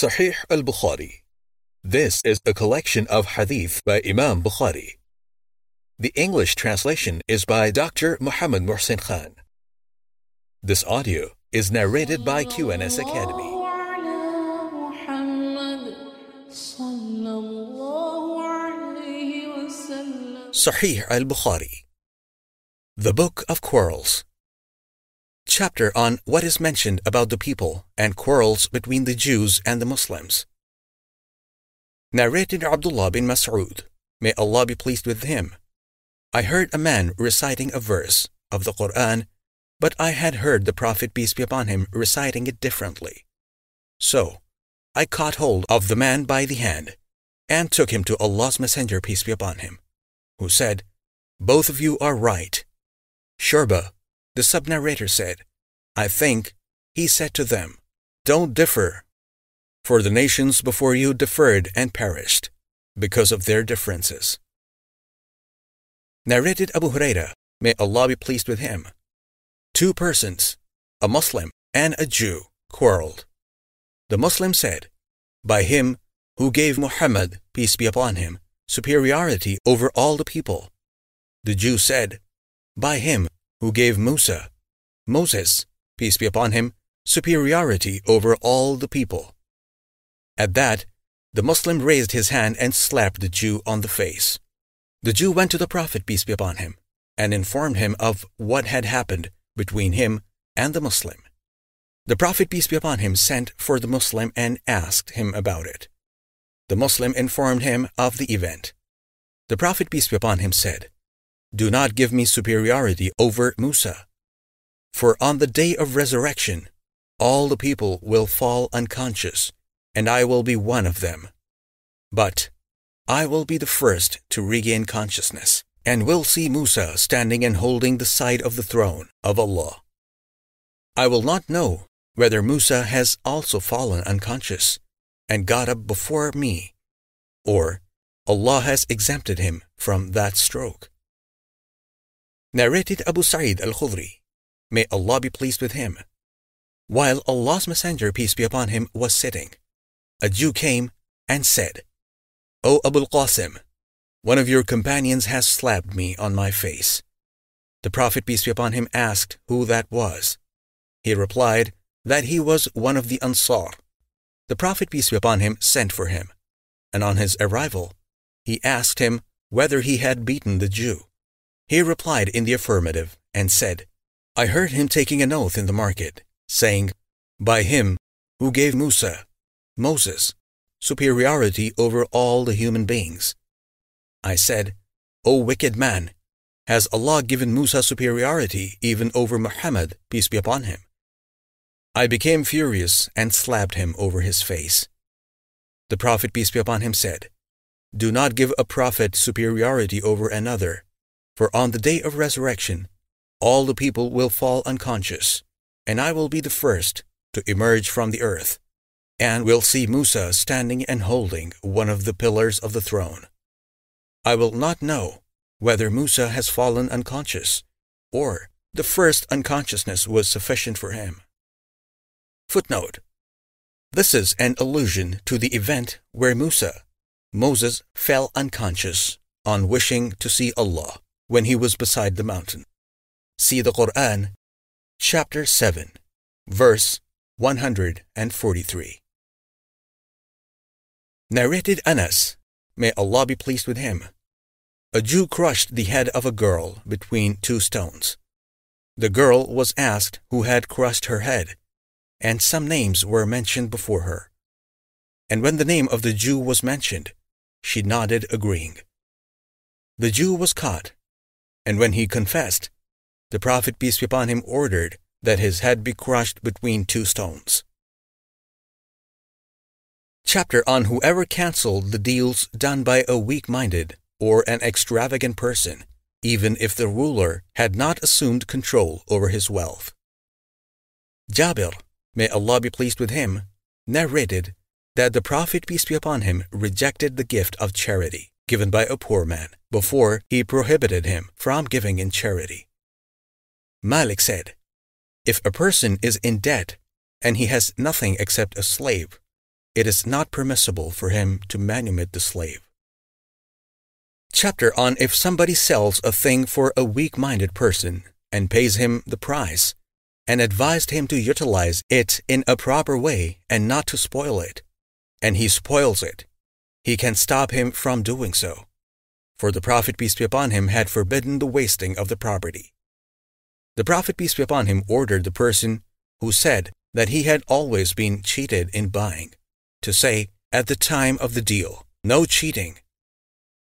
Sahih al-Bukhari. This is a collection of hadith by Imam Bukhari. The English translation is by Dr. Muhammad Muhsin Khan. This audio is narrated by QNS Academy. Sahih al-Bukhari. The Book of Quarrels. Chapter on what is mentioned about the people and quarrels between the Jews and the Muslims. Narrated Abdullah bin Mas'ud, may Allah be pleased with him. I heard a man reciting a verse of the Quran, but I had heard the Prophet peace be upon him reciting it differently. So, I caught hold of the man by the hand and took him to Allah's Messenger peace be upon him who said, Both of you are right. Shu'ba, the sub-narrator said, I think he said to them, Don't differ, for the nations before you differed and perished because of their differences. Narrated Abu Huraira, may Allah be pleased with him. Two persons, a Muslim and a Jew, quarreled. The Muslim said, By him who gave Muhammad, peace be upon him, superiority over all the people. The Jew said, By him who gave Musa, Moses, peace be upon him, superiority over all the people. At that, the Muslim raised his hand and slapped the Jew on the face. The Jew went to the Prophet, peace be upon him, and informed him of what had happened between him and the Muslim. The Prophet, peace be upon him, sent for the Muslim and asked him about it. The Muslim informed him of the event. The Prophet, peace be upon him, said, Do not give me superiority over Musa. For on the day of resurrection, all the people will fall unconscious, and I will be one of them. But I will be the first to regain consciousness, and will see Musa standing and holding the side of the throne of Allah. I will not know whether Musa has also fallen unconscious and got up before me, or Allah has exempted him from that stroke. Narrated Abu Sa'id al-Khudri, may Allah be pleased with him. While Allah's Messenger, peace be upon him, was sitting, a Jew came and said, O Abu al-Qasim, one of your companions has slapped me on my face. The Prophet, peace be upon him, asked who that was. He replied that he was one of the Ansar, the Prophet, peace be upon him, sent for him, and on his arrival, he asked him whether he had beaten the Jew. He replied in the affirmative and said, I heard him taking an oath in the market, saying, By him who gave Musa, Moses, superiority over all the human beings. I said, O wicked man, has Allah given Musa superiority even over Muhammad, peace be upon him? I became furious and slapped him over his face. The Prophet, peace be upon him, said, Do not give a prophet superiority over another, for on the day of resurrection, all the people will fall unconscious, and I will be the first to emerge from the earth, and will see Musa standing and holding one of the pillars of the throne. I will not know whether Musa has fallen unconscious, or the first unconsciousness was sufficient for him. Footnote This is an allusion to the event where Musa, Moses, fell unconscious on wishing to see Allah when he was beside the mountain. See the Quran, chapter 7, verse 143. Narrated Anas, may Allah be pleased with him. A Jew crushed the head of a girl between two stones. The girl was asked who had crushed her head and some names were mentioned before her. And when the name of the Jew was mentioned, she nodded agreeing. The Jew was caught, and when he confessed, the Prophet, peace be upon him, ordered that his head be crushed between two stones. Chapter on whoever cancelled the deals done by a weak-minded or an extravagant person, even if the ruler had not assumed control over his wealth. Jabir may Allah be pleased with him, narrated that the Prophet, peace be upon him, rejected the gift of charity given by a poor man before he prohibited him from giving in charity. Malik said, If a person is in debt and he has nothing except a slave, it is not permissible for him to manumit the slave. Chapter on if somebody sells a thing for a weak minded person and pays him the price, and advised him to utilize it in a proper way and not to spoil it, and he spoils it, he can stop him from doing so. For the Prophet, peace be upon him, had forbidden the wasting of the property. The Prophet, peace be upon him, ordered the person who said that he had always been cheated in buying to say, at the time of the deal, no cheating.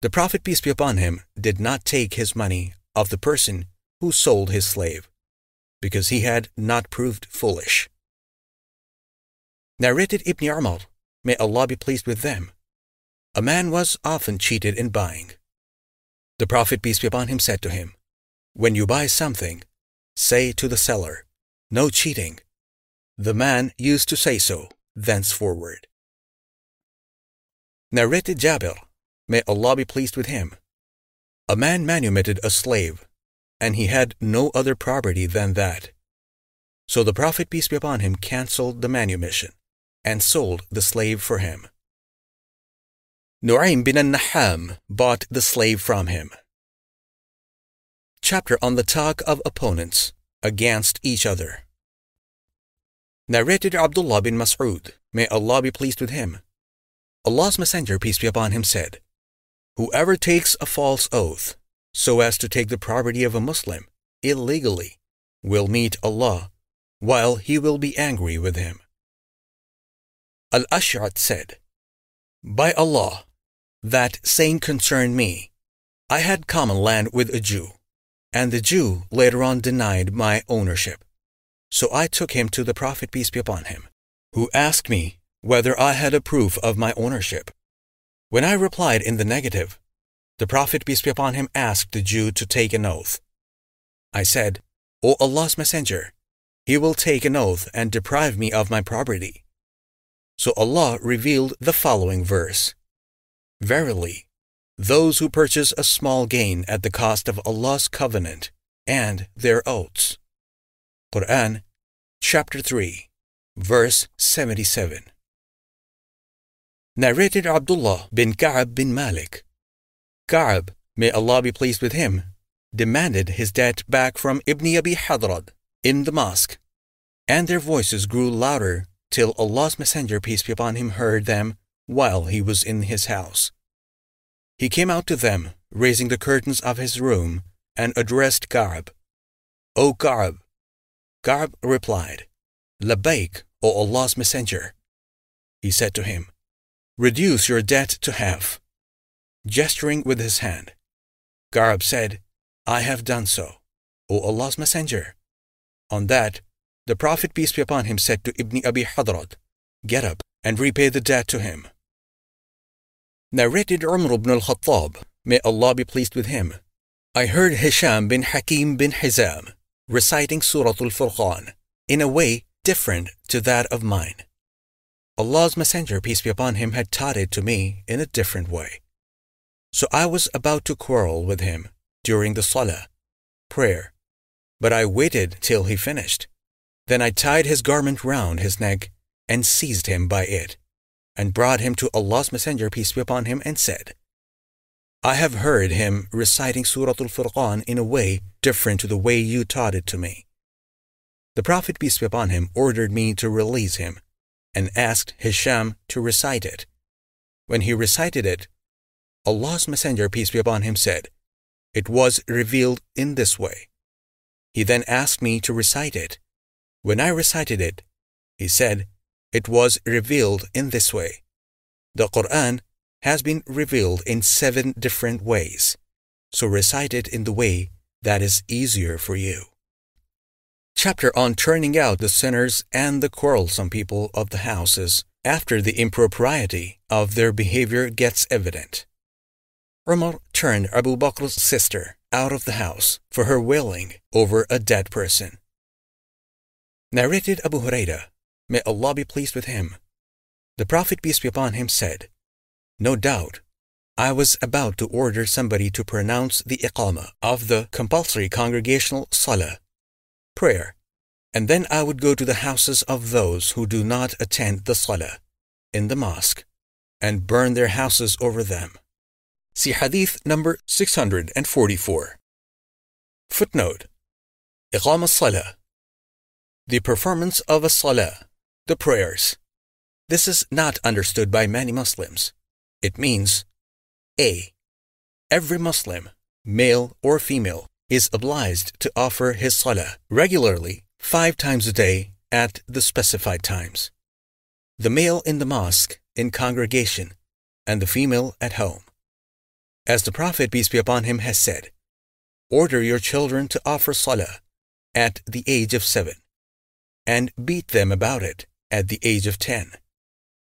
The Prophet, peace be upon him, did not take his money of the person who sold his slave, because he had not proved foolish. Narrated Ibn Umar, may Allah be pleased with them, a man was often cheated in buying. The Prophet, peace be upon him, said to him, When you buy something, say to the seller, No cheating. The man used to say so thenceforward. Narrated Jabir, may Allah be pleased with him. A man manumitted a slave, and he had no other property than that. So the Prophet, peace be upon him, cancelled the manumission and sold the slave for him. Nu'aym bin al-Naham bought the slave from him. Chapter on the talk of opponents against each other. Narrated Abdullah bin Mas'ud, may Allah be pleased with him. Allah's Messenger, peace be upon him, said, Whoever takes a false oath so as to take the property of a Muslim illegally will meet Allah while he will be angry with him. Al Ash'at said, By Allah, that saying concerned me. I had common land with a Jew, and the Jew later on denied my ownership. So I took him to the Prophet, peace be upon him, who asked me whether I had a proof of my ownership. When I replied in the negative, the Prophet, peace be upon him, asked the Jew to take an oath. I said, O Allah's Messenger, he will take an oath and deprive me of my property. So Allah revealed the following verse Verily, those who purchase a small gain at the cost of Allah's covenant and their oaths. Quran, chapter 3, verse 77 narrated Abdullah bin Ka'ab bin Malik. Ka'ab, may Allah be pleased with him, demanded his debt back from Ibn Abi Hadrad in the mosque, and their voices grew louder till Allah's Messenger, peace be upon him, heard them while he was in his house. He came out to them, raising the curtains of his room, and addressed Ka'ab. O Ka'ab! Ka'ab replied, Labbaik, O Allah's Messenger. He said to him, Reduce your debt to half. Gesturing with his hand, Ka'ab said, I have done so, O Allah's Messenger. On that, the Prophet, peace be upon him, said to Ibn Abi Hadrad, Get up and repay the debt to him. Narrated Umar ibn al-Khattab, may Allah be pleased with him. I heard Hisham bin Hakim bin Hizam reciting Surah Al-Furqan in a way different to that of mine. Allah's Messenger, peace be upon him, had taught it to me in a different way. So I was about to quarrel with him during the Salah, prayer, but I waited till he finished. Then I tied his garment round his neck and seized him by it, and brought him to Allah's Messenger, peace be upon him, and said, I have heard him reciting Surah Al-Furqan in a way different to the way you taught it to me. The Prophet, peace be upon him, ordered me to release him and asked Hisham to recite it. When he recited it, Allah's Messenger, peace be upon him, said, It was revealed in this way. He then asked me to recite it. When I recited it, he said, It was revealed in this way. The Quran has been revealed in seven different ways, so recite it in the way that is easier for you chapter on turning out the sinners and the quarrelsome people of the houses after the impropriety of their behavior gets evident. Umar turned Abu Bakr's sister out of the house for her wailing over a dead person. Narrated Abu Huraira, may Allah be pleased with him. The Prophet, peace be upon him, said, No doubt, I was about to order somebody to pronounce the iqamah of the compulsory congregational salah prayer, and then I would go to the houses of those who do not attend the salah, in the mosque and burn their houses over them. See Hadith number 644. Footnote Iqam salah The performance of a salah, the prayers. This is not understood by many Muslims. It means A. Every Muslim, male or female, is obliged to offer his salah regularly five times a day at the specified times. The male in the mosque in congregation and the female at home. As the Prophet, peace be upon him, has said, Order your children to offer salah at the age of seven, and beat them about it at the age of ten.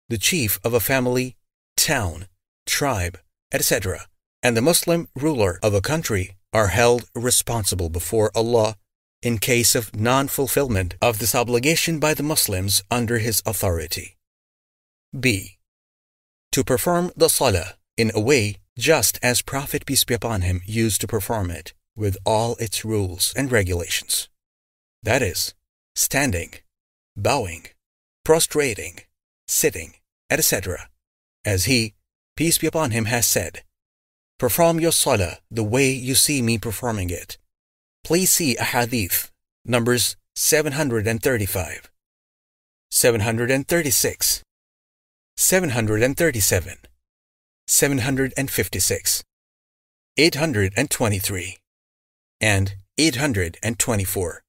The chief of a family, town, tribe, etc., and the Muslim ruler of a country are held responsible before Allah in case of non fulfillment of this obligation by the Muslims under his authority. B. To perform the Salah in a way just as Prophet peace be upon him used to perform it with all its rules and regulations. That is, standing, bowing, prostrating, sitting, etc., as he, peace be upon him, has said, Perform your salah the way you see me performing it. Please see a hadith, numbers 735, 736, 737, 756, 823, and 824.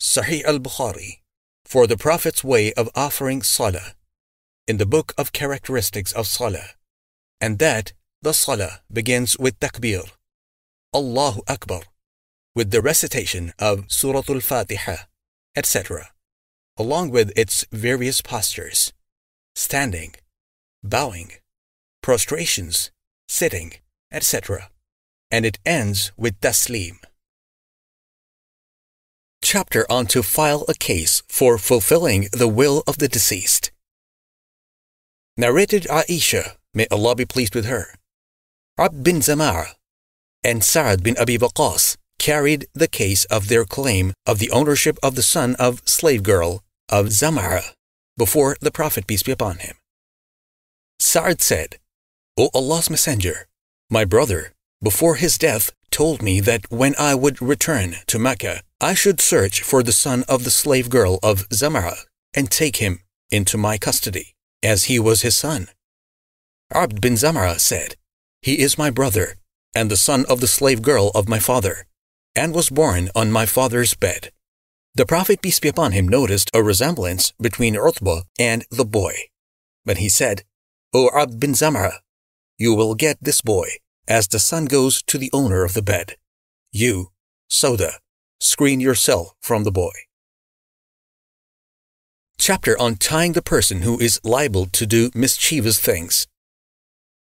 Sahih al-Bukhari, for the Prophet's way of offering salah, in the book of characteristics of salah, and that the salah begins with takbir, Allahu Akbar, with the recitation of Surah Al-Fatiha, etc., along with its various postures, standing, bowing, prostrations, sitting, etc., and it ends with taslim. Chapter on to file a case for fulfilling the will of the deceased. Narrated Aisha, may Allah be pleased with her. Abd bin Zamar and Sa'ad bin Abi Waqqas carried the case of their claim of the ownership of the son of slave girl of Zamara before the Prophet peace be upon him. Sa'ad said, O Allah's Messenger, my brother, before his death, told me that when I would return to Mecca, I should search for the son of the slave girl of Zamara and take him into my custody, as he was his son. Abd bin Zamara said, He is my brother, and the son of the slave girl of my father, and was born on my father's bed. The Prophet, peace be upon him, noticed a resemblance between Utbah and the boy. But he said, O Abd bin Zamara, you will get this boy as the son goes to the owner of the bed. You, Sauda, screen yourself from the boy. Chapter on tying the person who is liable to do mischievous things.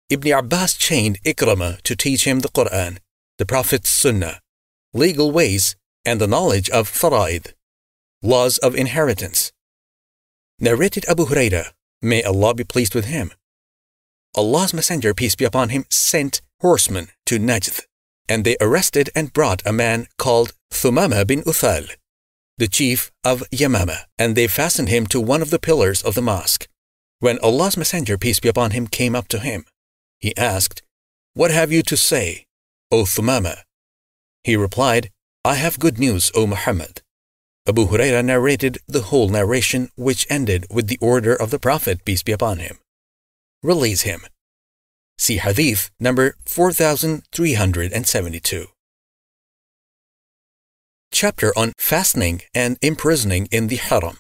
Ibn Abbas chained Ikramah to teach him the Quran, the Prophet's Sunnah, legal ways, and the knowledge of faraid, laws of inheritance. Narrated Abu Huraira, may Allah be pleased with him. Allah's Messenger, peace be upon him, sent horsemen to Najd, and they arrested and brought a man called Thumama bin Uthal, the chief of Yamama, and they fastened him to one of the pillars of the mosque. When Allah's Messenger, peace be upon him, came up to him, he asked, What have you to say, O Thumama? He replied, I have good news, O Muhammad. Abu Huraira narrated the whole narration, which ended with the order of the Prophet, peace be upon him. Release him. See Hadith number 4372. Chapter on Fastening and Imprisoning in the Haram.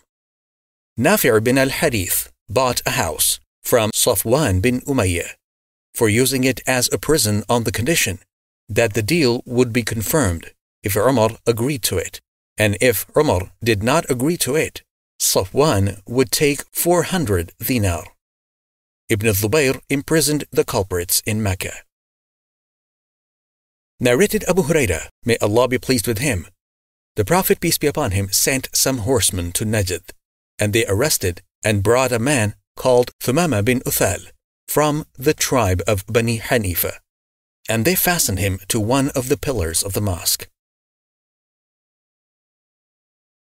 Nafi' bin al Harith bought a house from Safwan bin Umayyah for using it as a prison on the condition that the deal would be confirmed if Umar agreed to it, and if Umar did not agree to it, Safwan would take 400 dinar. Ibn Zubayr imprisoned the culprits in Mecca. Narrated Abu Huraira, may Allah be pleased with him, the Prophet, peace be upon him, sent some horsemen to Najd, and they arrested and brought a man called Thumama bin Uthal from the tribe of Bani Hanifa and they fastened him to one of the pillars of the mosque.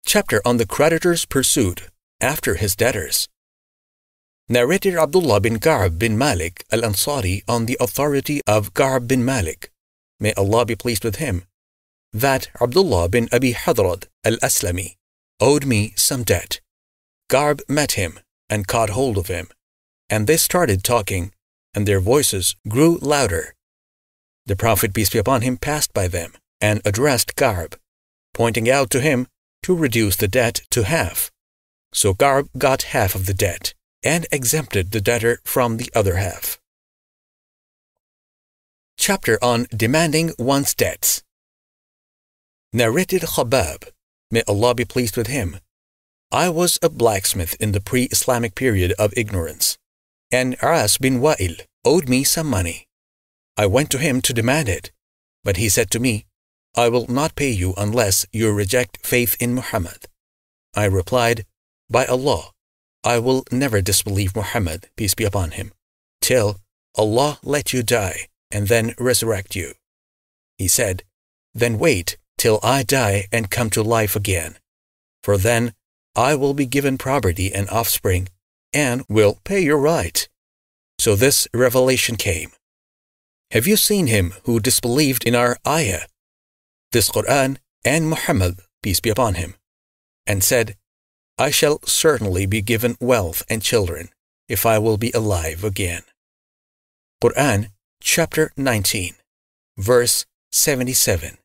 Chapter on the creditor's pursuit after his debtors. Narrated Abdullah bin Ka'b bin Malik al-Ansari on the authority of Ka'b bin Malik, may Allah be pleased with him, that Abdullah bin Abi Hadrad al-Aslami owed me some debt. Ka'b met him and caught hold of him, and they started talking, and their voices grew louder. The Prophet, peace be upon him, passed by them and addressed Ka'b, pointing out to him to reduce the debt to half. So Ka'b got half of the debt and exempted the debtor from the other half. Chapter on Demanding One's Debts Narrated Khabab, may Allah be pleased with him, I was a blacksmith in the pre Islamic period of ignorance, and As bin Wa'il owed me some money. I went to him to demand it, but he said to me, I will not pay you unless you reject faith in Muhammad. I replied, By Allah, I will never disbelieve Muhammad, peace be upon him, till Allah let you die and then resurrect you. He said, Then wait till I die and come to life again, for then I will be given property and offspring, and will pay your right. So this revelation came. Have you seen him who disbelieved in our ayah, this Quran, and Muhammad, peace be upon him, and said, I shall certainly be given wealth and children if I will be alive again. Quran chapter 19, verse 77.